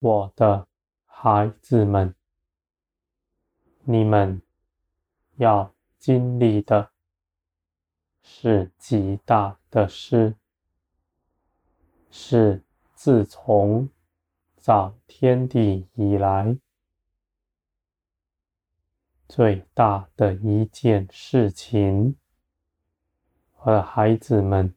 我的孩子们，你们要经历的是极大的事，是自从造天地以来最大的一件事情。我的孩子们，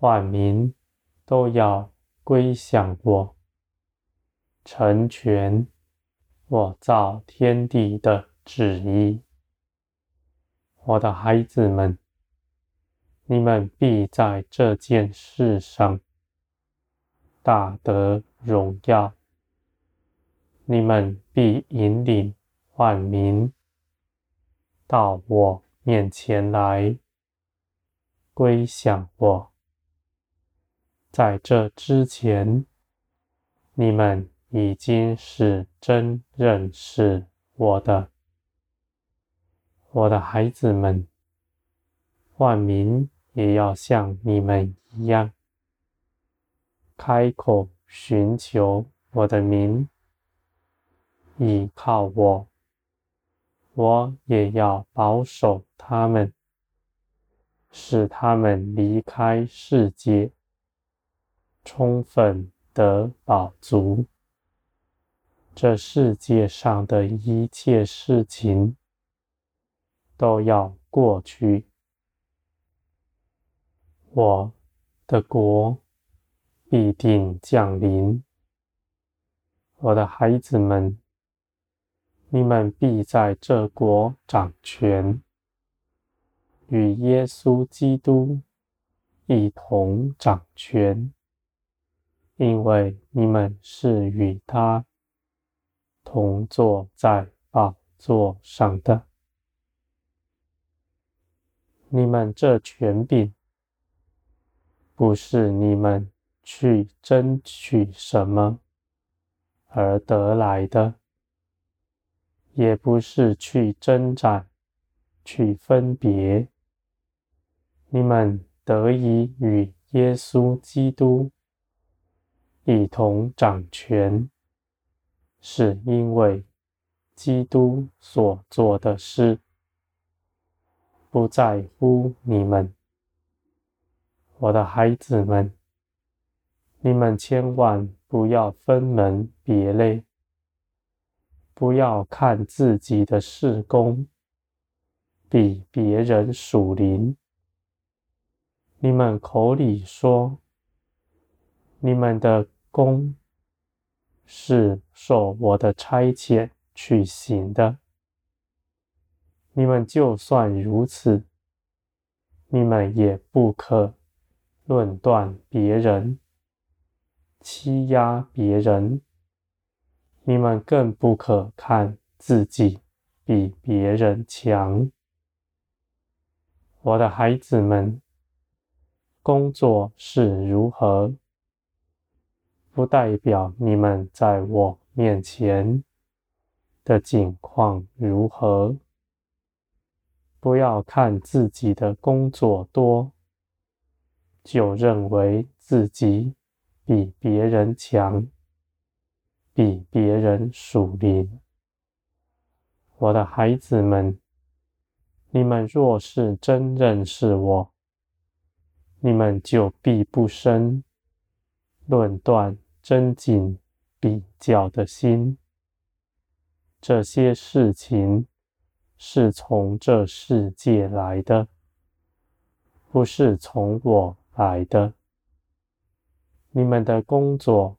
万民都要归向我，成全我造天地的旨意。我的孩子们，你们必在这件事上大得荣耀。你们必引领万民到我面前来。归向我，在这之前，你们已经是真认识我的，我的孩子们，万民也要像你们一样，开口寻求我的名，依靠我，我也要保守他们。使他们离开世界，充分得饱足。这世界上的一切事情都要过去，我的国必定降临。我的孩子们，你们必在这国掌权。与耶稣基督一同掌权，因为你们是与他同坐在宝座上的。你们这权柄，不是你们去争取什么而得来的，也不是去征战、去分别。你们得以与耶稣基督一同掌权，是因为基督所做的事，不在乎你们。我的孩子们，你们千万不要分门别类，不要看自己的事工比别人属灵。你们口里说，你们的工是受我的差遣去行的。你们就算如此，你们也不可论断别人，欺压别人。你们更不可看自己比别人强。我的孩子们。工作是如何，不代表你们在我面前的境况如何。不要看自己的工作多，就认为自己比别人强，比别人属灵。我的孩子们，你们若是真认识我，你们就必不生论断、争竞、比较的心。这些事情是从这世界来的，不是从我来的。你们的工作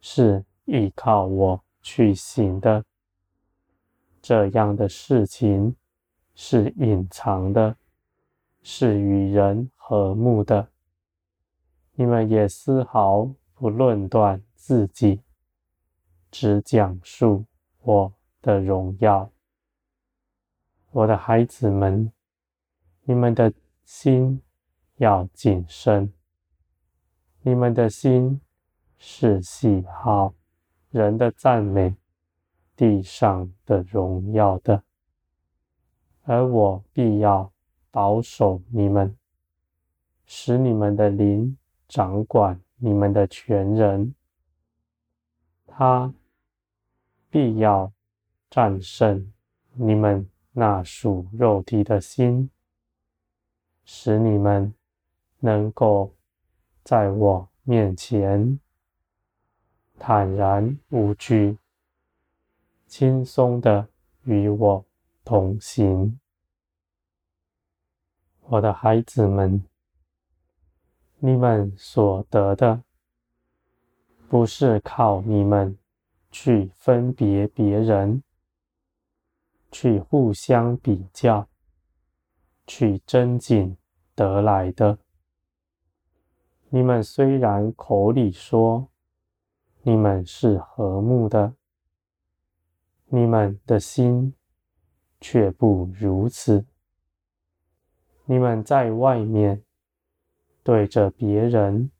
是依靠我去行的，这样的事情是隐藏的。是与人和睦的，你们也丝毫不论断自己，只讲述我的荣耀。我的孩子们，你们的心要谨慎，你们的心是喜好人的赞美，地上的荣耀的，而我必要。保守你们，使你们的灵掌管你们的全人，他必要战胜你们那属肉体的心，使你们能够在我面前坦然无惧，轻松的与我同行。我的孩子们，你们所得的，不是靠你们去分别别人，去互相比较，去争竞得来的。你们虽然口里说你们是和睦的，你们的心却不如此。你们在外面对着别人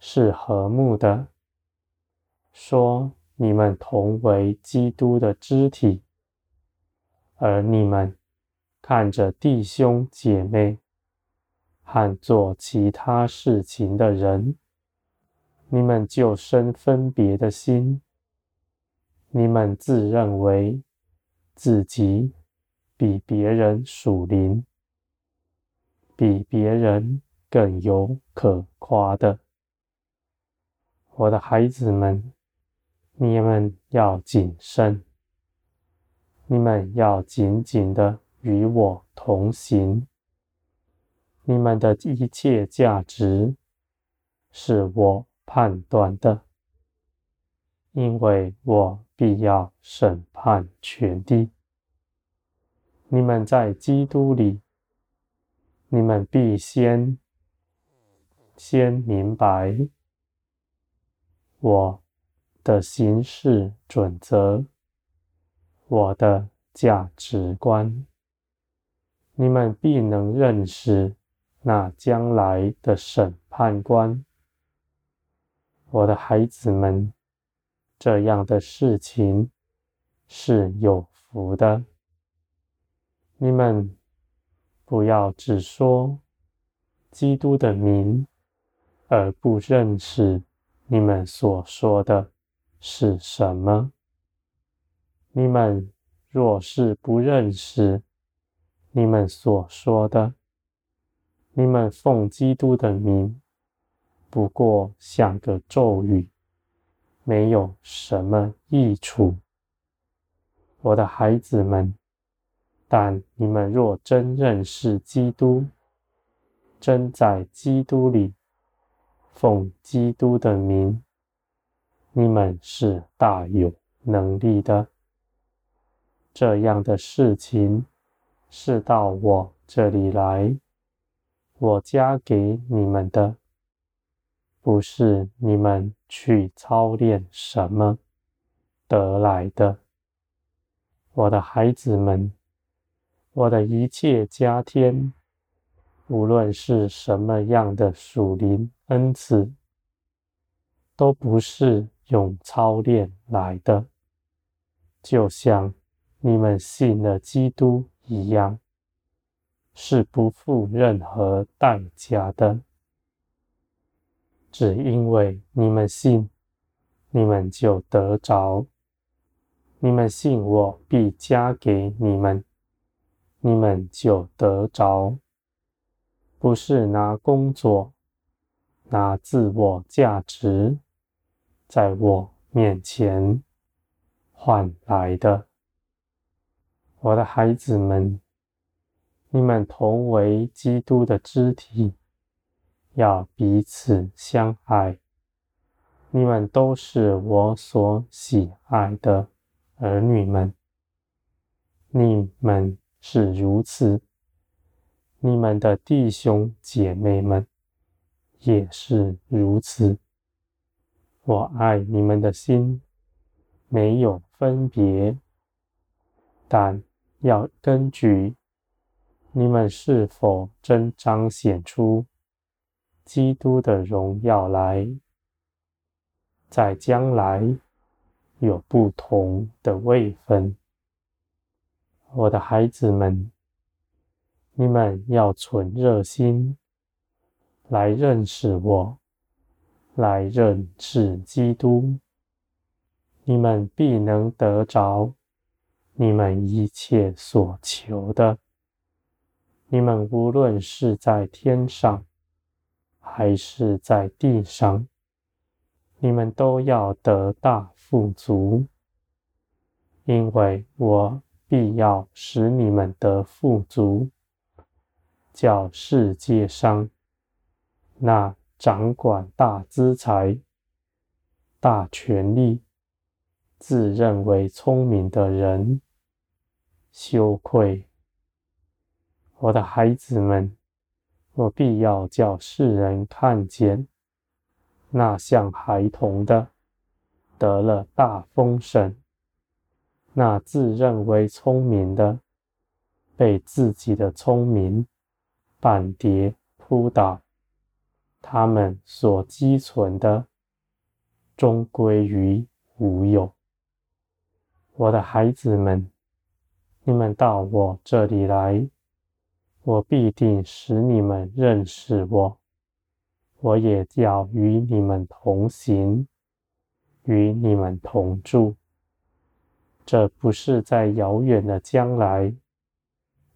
是和睦的，说你们同为基督的肢体，而你们看着弟兄姐妹和做其他事情的人，你们就生分别的心，你们自认为自己比别人属灵。比别人更有可夸的，我的孩子们，你们要谨慎，你们要紧紧的与我同行。你们的一切价值是我判断的，因为我必要审判全地。你们在基督里。你们必先先明白我的行事准则，我的价值观。你们必能认识那将来的审判官。我的孩子们，这样的事情是有福的。你们。不要只说基督的名，而不认识你们所说的是什么。你们若是不认识你们所说的，你们奉基督的名，不过像个咒语，没有什么益处。我的孩子们。但你们若真认识基督，真在基督里奉基督的名，你们是大有能力的。这样的事情是到我这里来，我加给你们的，不是你们去操练什么得来的，我的孩子们。我的一切加添，无论是什么样的属灵恩赐，都不是用操练来的，就像你们信了基督一样，是不付任何代价的。只因为你们信，你们就得着；你们信我，必加给你们。你们就得着，不是拿工作、拿自我价值在我面前换来的。我的孩子们，你们同为基督的肢体，要彼此相爱。你们都是我所喜爱的儿女们，你们。是如此，你们的弟兄姐妹们也是如此。我爱你们的心没有分别，但要根据你们是否真彰显出基督的荣耀来，在将来有不同的位分。我的孩子们，你们要存热心来认识我，来认识基督，你们必能得着你们一切所求的。你们无论是在天上，还是在地上，你们都要得大富足，因为我必要使你们得富足，叫世界上那掌管大资财、大权力、自认为聪明的人羞愧。我的孩子们，我必要叫世人看见，那像孩童的得了大风神，那自认为聪明的被自己的聪明绊跌扑倒，他们所积存的终归于无有。我的孩子们，你们到我这里来，我必定使你们认识我。我也要与你们同行，与你们同住。这不是在遥远的将来，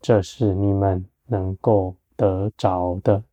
这是你们能够得着的。